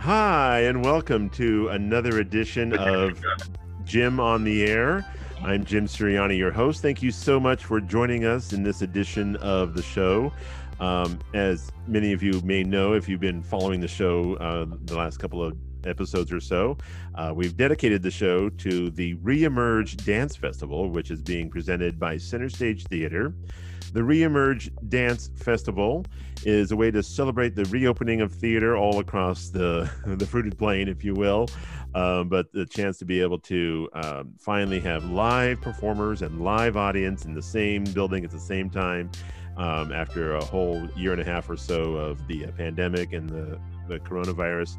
Hi, and welcome to another edition of Jim on the Air. I'm Jim Sirianni, your host. Thank you so much for joining us in this edition of the show. Um, as many of you may know, if you've been following the show uh, the last couple of episodes or so, uh, we've dedicated the show to the Reemerge Dance Festival, which is being presented by Center Stage Theater. The Reemerge Dance Festival is a way to celebrate the reopening of theater all across the the fruited plain, if you will. Um, but the chance to be able to um, finally have live performers and live audience in the same building at the same time um, after a whole year and a half or so of the uh, pandemic and the, the coronavirus.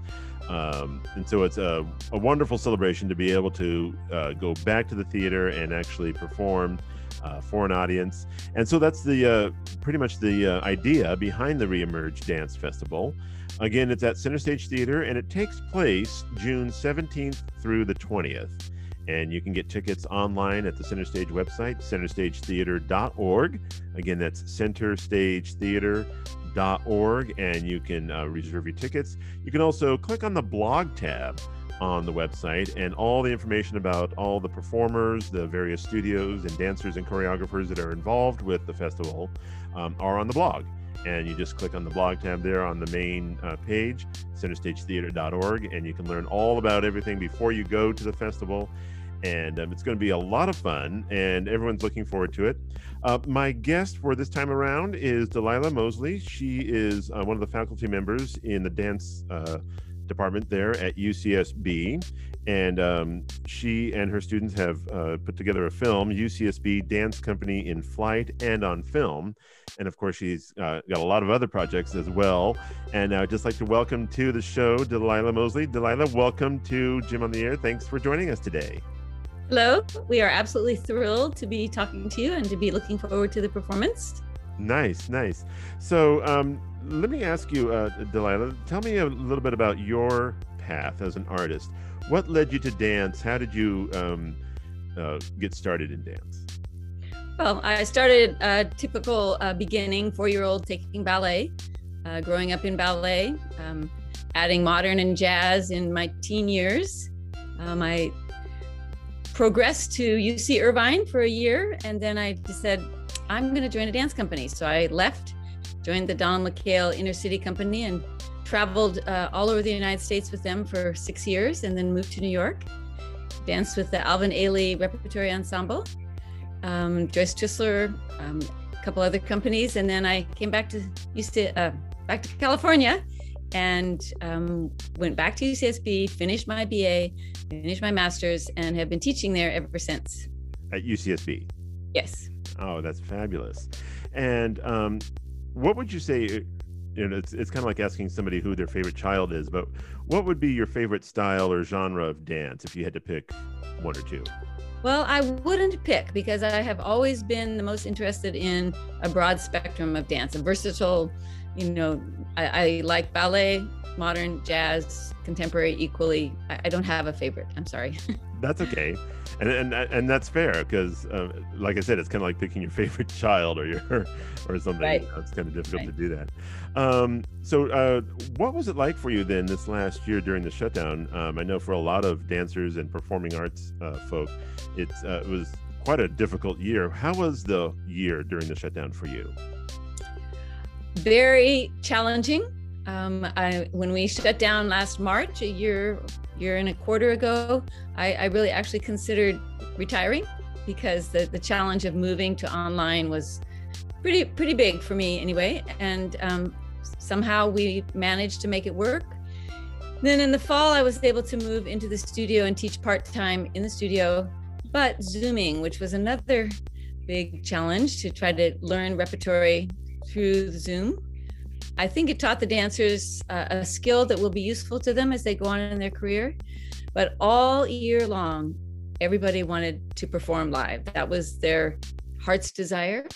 Um, and so it's a, a, wonderful celebration to be able to uh, go back to the theater and actually perform uh, for an audience. And so that's the uh, pretty much the uh, idea behind the Reemerge Dance Festival. Again, it's at Center Stage Theater and it takes place June 17th through the 20th. And you can get tickets online at the Center Stage website, centerstagetheater.org. Again, that's centerstagetheater.org, and you can uh, reserve your tickets. You can also click on the blog tab on the website, and all the information about all the performers, the various studios, and dancers and choreographers that are involved with the festival um, are on the blog. And you just click on the blog tab there on the main uh, page, centerstagetheater.org, and you can learn all about everything before you go to the festival. And um, it's going to be a lot of fun, and everyone's looking forward to it. Uh, my guest for this time around is Delila Moseley. She is uh, one of the faculty members in the dance uh, department there at UCSB. And um, she and her students have uh, put together a film, UCSB Dance Company in Flight and on Film. And of course, she's uh, got a lot of other projects as well. And I'd just like to welcome to the show Delila Moseley. Delila, welcome to Jim on the Air. Thanks for joining us today. Hello. We are absolutely thrilled to be talking to you and to be looking forward to the performance. Nice, nice. So, um, let me ask you, uh, Delila, tell me a little bit about your path as an artist. What led you to dance? How did you um, uh, get started in dance? Well, I started a typical uh, beginning four year old taking ballet, uh, growing up in ballet, um, adding modern and jazz in my teen years. Um, I progressed to UC Irvine for a year, and then I said, I'm going to join a dance company. So I left joined the Don McKayle Inner City Company and traveled uh, all over the United States with them for six years and then moved to New York. Danced with the Alvin Ailey Repertory Ensemble, um, Joyce Trisler, um, a couple other companies, and then I came back to used to uh, back to California and um, went back to UCSB, finished my BA, finished my master's, and have been teaching there ever since. At UCSB. Yes. Oh, that's fabulous. And um, what would you say? Uh, you know, it's it's kind of like asking somebody who their favorite child is, but what would be your favorite style or genre of dance if you had to pick one or two? Well, I wouldn't pick because I have always been the most interested in a broad spectrum of dance, a versatile, you know, I, I like ballet, modern, jazz, contemporary equally. I, I don't have a favorite. I'm sorry. that's okay and and and that's fair because uh, like i said it's kind of like picking your favorite child or your or something right. you know, it's kind of difficult right. to do that um, so uh, what was it like for you then this last year during the shutdown um, i know for a lot of dancers and performing arts uh, folk it's, uh, it was quite a difficult year how was the year during the shutdown for you very challenging um, I, when we shut down last March, a year year and a quarter ago, I, I really actually considered retiring because the, the challenge of moving to online was pretty pretty big for me anyway. And um, somehow we managed to make it work. Then in the fall, I was able to move into the studio and teach part time in the studio, but Zooming, which was another big challenge to try to learn repertory through Zoom. I think it taught the dancers uh, a skill that will be useful to them as they go on in their career. But all year long, everybody wanted to perform live. That was their heart's desire.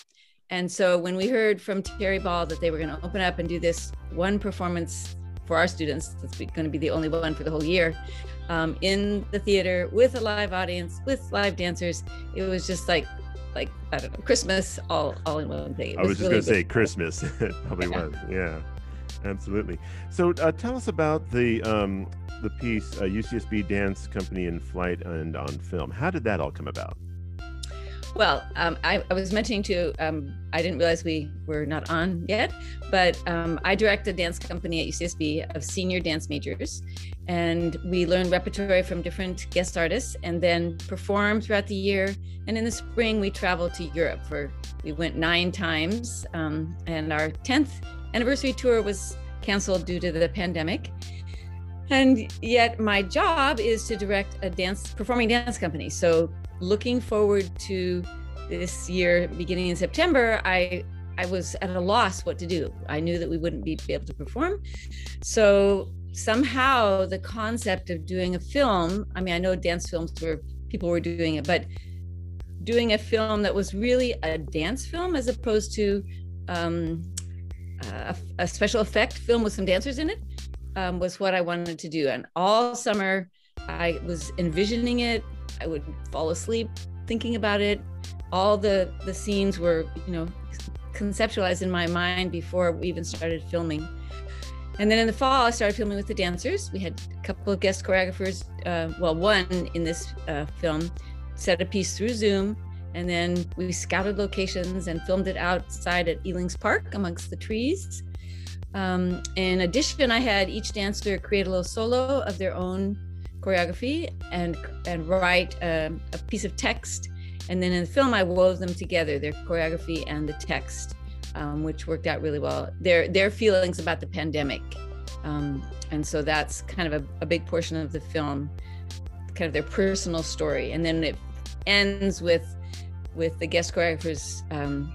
And so when we heard from Terry Ball that they were going to open up and do this one performance for our students, that's going to be the only one for the whole year, um, in the theater with a live audience, with live dancers, it was just like like I don't know, Christmas all all in one day. I was just really gonna say Christmas. it probably yeah. was, yeah. Absolutely. So uh, tell us about the um, the piece uh, UCSB Dance Company in Flight and on Film. How did that all come about? Well, um, I, I, was mentioning to, um, I didn't realize we were not on yet, but um, I direct a dance company at UCSB of senior dance majors. And we learn repertory from different guest artists and then perform throughout the year. And in the spring, we travel to Europe for, we went nine times. Um, and our 10th anniversary tour was canceled due to the pandemic. And yet, my job is to direct a dance performing dance company. So looking forward to this year beginning in September, I I was at a loss what to do. I knew that we wouldn't be, be able to perform. So somehow the concept of doing a film, I mean, I know dance films were people were doing it, but doing a film that was really a dance film as opposed to um, a, a, special effect film with some dancers in it um, was what I wanted to do. And all summer I was envisioning it, I would fall asleep thinking about it. All the the scenes were, you know, conceptualized in my mind before we even started filming. And then in the fall, I started filming with the dancers. We had a couple of guest choreographers. Uh, well, one in this uh, film set a piece through Zoom, and then we scouted locations and filmed it outside at Elings Park amongst the trees. Um, in addition, I had each dancer create a little solo of their own choreography and and write a, a piece of text. And then in the film i wove them together their choreography and the text um, which worked out really well. Their their feelings about the pandemic um, and so that's kind of a, a, big portion of the film kind of their personal story. And then it ends with with the guest choreographer's um,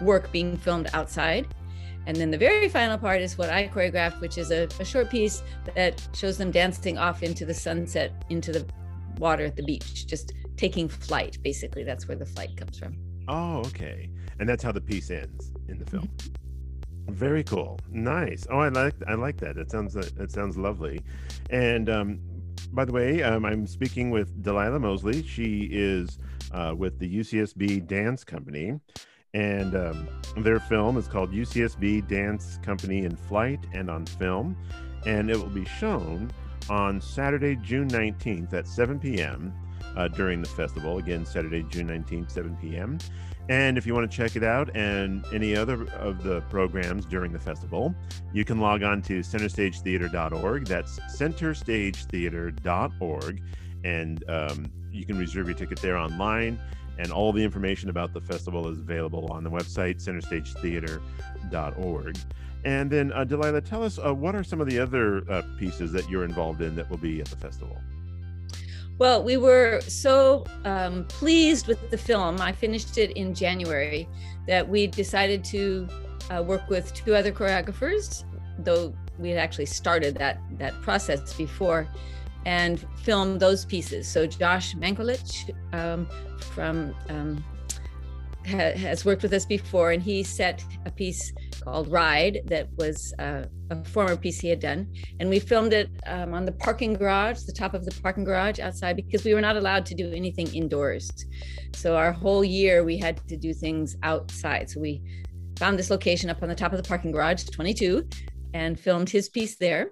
work being filmed outside and then the very final part is what I choreographed, which is a, a, short piece that shows them dancing off into the sunset, into the water at the beach, just taking flight. Basically, that's where the flight comes from. Oh, okay. And that's how the piece ends in the film. Mm-hmm. Very cool. Nice. Oh, I like I like that. It sounds it sounds lovely. And um, by the way, um, I'm speaking with Delila Moseley. She is uh, with the UCSB Dance Company and um, their film is called UCSB Dance Company in Flight and on Film, and it will be shown on Saturday, June 19th at 7 p.m. Uh, during the festival. Again, Saturday, June 19th, 7 p.m. And if you want to check it out and any other of the programs during the festival, you can log on to centerstagetheater.org. That's centerstagetheater.org. And um, you can reserve your ticket there online and all the information about the festival is available on the website centerstagetheater.org. And then, uh, Delila, tell us uh, what are some of the other uh, pieces that you're involved in that will be at the festival? Well, we were so um, pleased with the film. I finished it in January that we decided to uh, work with two other choreographers, though we had actually started that that process before and film those pieces. So Josh Mankiewicz um, from um, ha- has worked with us before, and he set a piece called Ride that was uh, a former piece he had done, and we filmed it um, on the parking garage, the top of the parking garage outside, because we were not allowed to do anything indoors. So our whole year we had to do things outside. So we found this location up on the top of the parking garage, 22, and filmed his piece there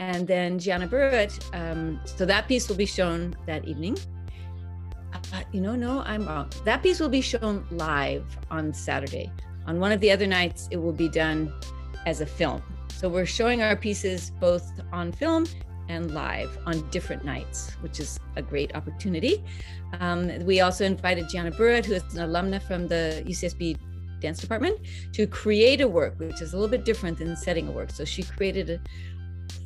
and then Gianna Burritt. Um, so that piece will be shown that evening. Uh, you know, no, I'm wrong. That piece will be shown live on Saturday. On one of the other nights, it will be done as a film. So we're showing our pieces both on film and live on different nights, which is a great opportunity. Um, we also invited Gianna Burritt, who is an alumna from the UCSB dance department, to create a work, which is a little bit different than setting a work. So she created a,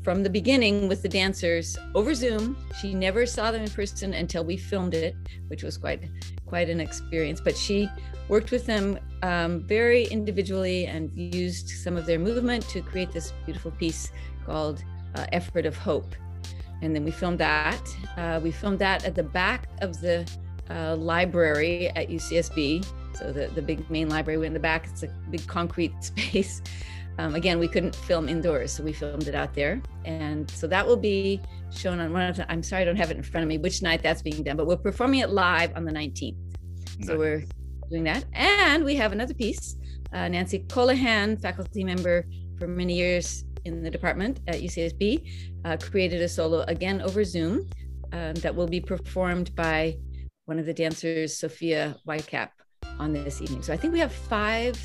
from the beginning with the dancers over Zoom. She never saw them in person until we filmed it, which was quite quite an experience. But she worked with them um, very individually and used some of their movement to create this beautiful piece called uh, "Effort of Hope." And then we filmed that. Uh, we filmed that at the back of the uh, library at UCSB. So the the big main library, we're in the back. It's a big concrete space. Um, again, we couldn't film indoors, so we filmed it out there. And so that will be shown on one of the, I'm sorry, I don't have it in front of me which night that's being done, but we're performing it live on the 19th. Nice. So we're doing that. And we have another piece. Uh, Nancy Colahan, faculty member for many years in the department at UCSB, uh, created a solo again over Zoom um, that will be performed by one of the dancers, Sophia Whitecap, on this evening. So I think we have five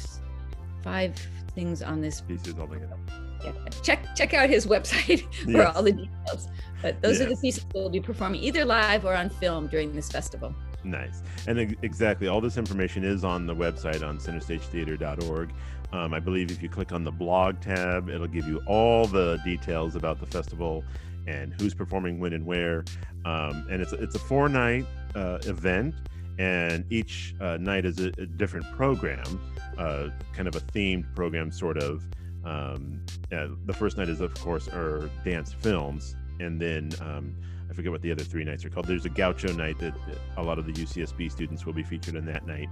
five things on this. Pieces together. Yeah, check check out his website for yes. all the details. But those are the pieces we'll be performing either live or on film during this festival. Nice. And exactly, all this information is on the website on centerstagetheater.org. Um, I believe if you click on the blog tab, it'll give you all the details about the festival and who's performing when and where. Um, and it's it's a four night uh, event, and each uh, night is a, a different program, uh, kind of a themed program, sort of. Um, the first night is, of course, our dance films, and then um, I forget what the other three nights are called. There's a Gaucho night that a lot of the UCSB students will be featured in that night.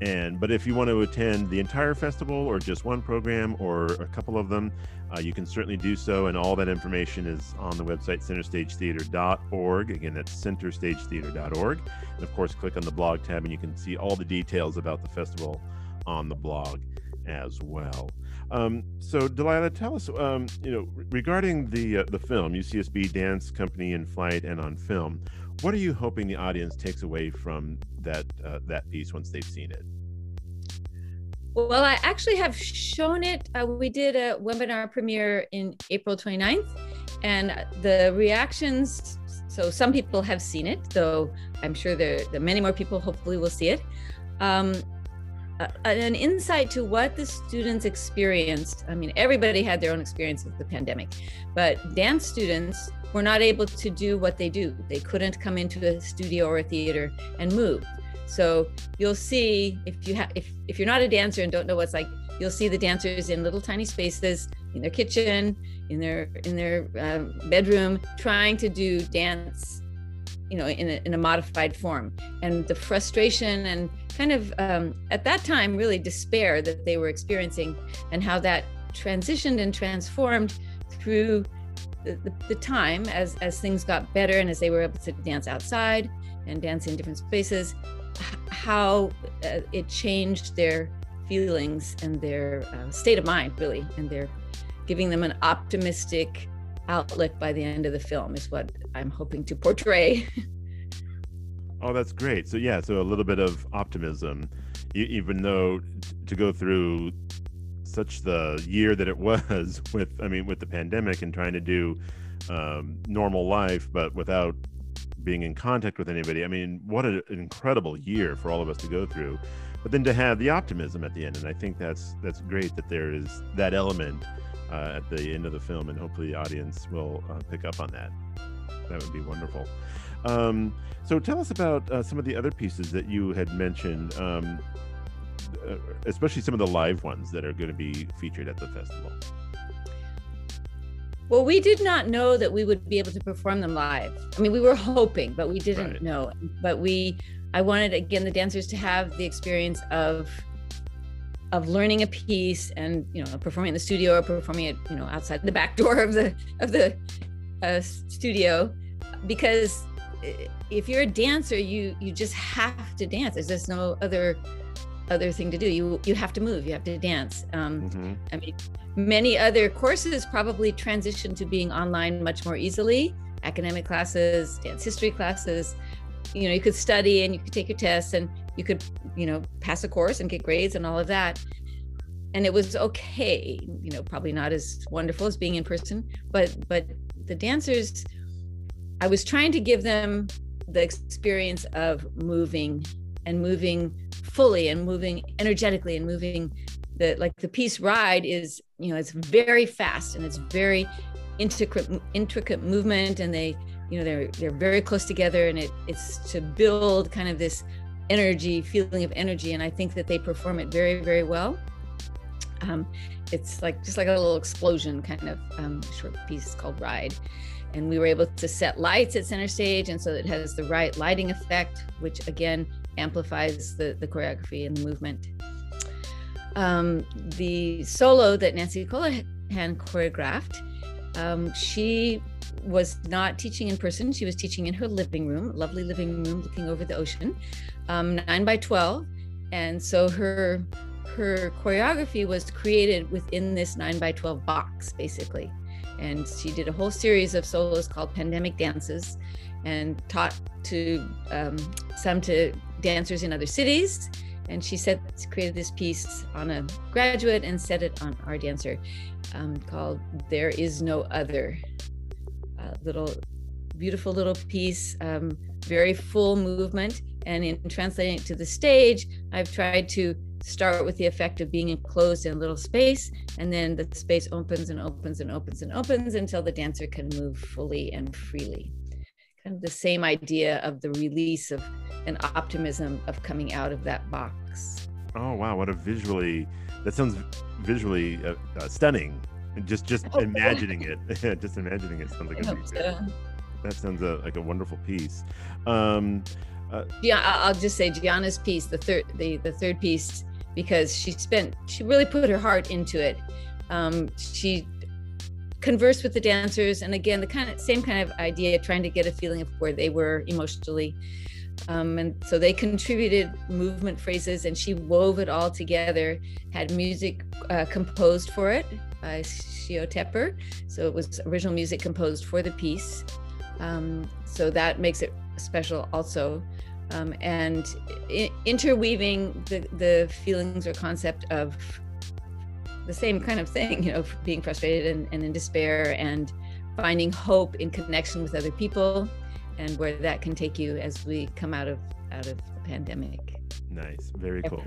And but if you want to attend the entire festival or just one program or a couple of them, uh, you can certainly do so. And all that information is on the website centerstagetheater.org. Again, that's centerstagetheater.org. And of course, click on the blog tab and you can see all the details about the festival on the blog as well. Um, so, Delila, tell us, um, you know, regarding the uh, the film UCSB Dance Company in Flight and on Film. What are you hoping the audience takes away from that uh, that piece once they've seen it? Well, I actually have shown it. Uh, we did a webinar premiere in April 29th, and the reactions. So some people have seen it, though I'm sure there, there many more people hopefully will see it. Um, uh, an insight to what the students experienced. I mean, everybody had their own experience with the pandemic, but dance students were not able to do what they do. They couldn't come into a studio or a theater and move. So you'll see if you have if if you're not a dancer and don't know what's like, you'll see the dancers in little tiny spaces in their kitchen, in their in their uh, bedroom, trying to do dance you know in a, in a modified form and the frustration and kind of um, at that time really despair that they were experiencing and how that transitioned and transformed through the, the, the time as as things got better and as they were able to dance outside and dance in different spaces how uh, it changed their feelings and their uh, state of mind really and they're giving them an optimistic outlook by the end of the film is what I'm hoping to portray. oh, that's great. So yeah, so a little bit of optimism, even though to go through such the year that it was with, I mean, with the pandemic and trying to do um, normal life, but without being in contact with anybody. I mean, what an incredible year for all of us to go through. But then to have the optimism at the end, and I think that's that's great that there is that element uh, at the end of the film, and hopefully the audience will uh, pick up on that. That would be wonderful. Um, so tell us about uh, some of the other pieces that you had mentioned, um, uh, especially some of the live ones that are going to be featured at the festival. Well, we did not know that we would be able to perform them live. I mean, we were hoping, but we didn't right. know. But we, I wanted again the dancers to have the experience of of learning a piece and you know performing in the studio or performing it you know outside the back door of the of the uh, studio because if you're a dancer you you just have to dance. There's just no other other thing to do. You you have to move you have to dance. Um, mm-hmm. i mean many other courses probably transition to being online much more easily. Academic classes dance history classes. You know you could study and you could take your tests and you could you know pass a course and get grades and all of that. And it was okay you know probably not as wonderful as being in person but but the dancers i was trying to give them the experience of moving and moving fully and moving energetically and moving the like the piece ride is you know it's very fast and it's very intricate intricate movement and they you know they're they're very close together and it it's to build kind of this energy feeling of energy and i think that they perform it very very well. Um, it's like just like a little explosion kind of um, short piece called ride and we were able to set lights at center stage and so it has the right lighting effect which again amplifies the, the choreography and the movement um, the solo that nancy Colahan choreographed um, she was not teaching in person. She was teaching in her living room, lovely living room looking over the ocean, um, nine by 12. And so her her choreography was created within this 9 by 12 box, basically. And she did a whole series of solos called Pandemic Dances and taught to um, some to dancers in other cities. And she said created this piece on a graduate and set it on our dancer um, called There Is No Other. A little beautiful little piece, um, very full movement. And in translating it to the stage, I've tried to start with the effect of being enclosed in a little space, and then the space opens and opens and opens and opens until the dancer can move fully and freely. Kind of the same idea of the release of an optimism of coming out of that box. Oh wow, what a visually that sounds visually uh, uh, stunning. Just just oh, imagining it, just imagining it sounds like a so. that sounds a, like a wonderful piece. Um, uh, yeah, I'll just say Gianna's piece, the third the the third piece because she spent she really put her heart into it. Um, she conversed with the dancers and again the kind of same kind of idea trying to get a feeling of where they were emotionally. Um, and so they contributed movement phrases and she wove it all together had music uh, composed for it by Shio Tepper. So it was original music composed for the piece. Um, so that makes it special also um, and I- interweaving the, the feelings or concept of the same kind of thing, you know, being frustrated and, and in despair and finding hope in connection with other people and where that can take you as we come out of out of the pandemic. Nice, very cool.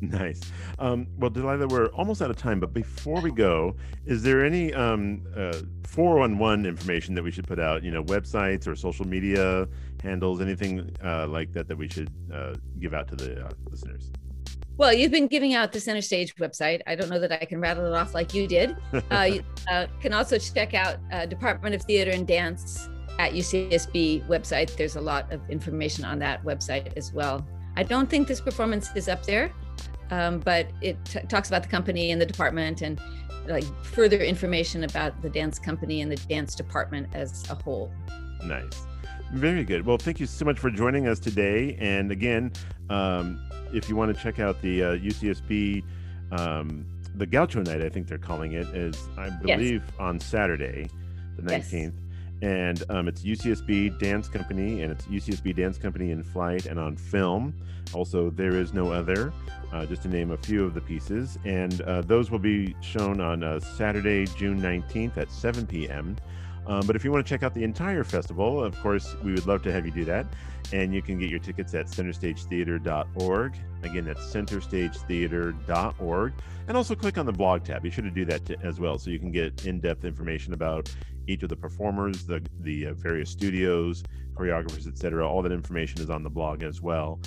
Nice. Um, well, Delila, we're almost out of time, but before we go, is there any um, uh, 411 information that we should put out? You know, websites or social media handles, anything uh, like that that we should uh, give out to the uh, listeners? Well, you've been giving out the Center Stage website. I don't know that I can rattle it off like you did. Uh, you uh, can also check out Department of Theater and Dance at UCSB website. There's a lot of information on that website as well. I don't think this performance is up there um, but it t- talks about the company and the department and like further information about the dance company and the dance department as a whole. Nice. Very good. Well, thank you so much for joining us today. And again, um, if you want to check out the uh, UCSB, um, the Gaucho Night, I think they're calling it, is I believe yes. on Saturday, the 19th. Yes. And um, it's UCSB Dance Company, and it's UCSB Dance Company in flight and on film. Also, There Is No Other, uh, just to name a few of the pieces. And uh, those will be shown on uh, Saturday, June 19th at 7 p.m. Um, but if you want to check out the entire festival, of course, we would love to have you do that. And you can get your tickets at centerstagetheater.org. Again, that's centerstagetheater.org. And also click on the blog tab. Be sure to do that to, as well so you can get in depth information about each of the performers, the, the uh, various studios, choreographers, etc. All that information is on the blog as well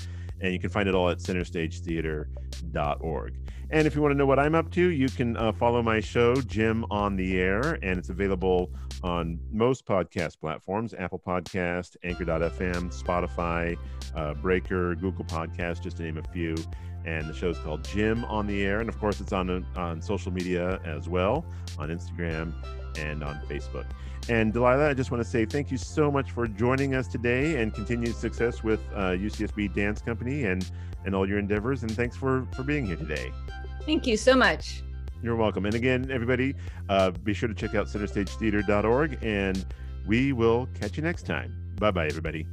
and you can find it all at centerstagetheater.org. And if you want to know what I'm up to, you can uh, follow my show, Jim on the Air, and it's available on most podcast platforms Apple Podcast, Anchor.fm, Spotify, uh, Breaker, Google Podcast, just to name a few. And the show is called Jim on the Air. And of course, it's on, on social media as well on Instagram and on Facebook. And Delila, I just want to say thank you so much for joining us today and continued success with uh, UCSB Dance Company and, and all your endeavors. And thanks for, for being here today. Thank you so much. You're welcome. And again, everybody, uh, be sure to check out centerstagetheater.org and we will catch you next time. Bye bye, everybody.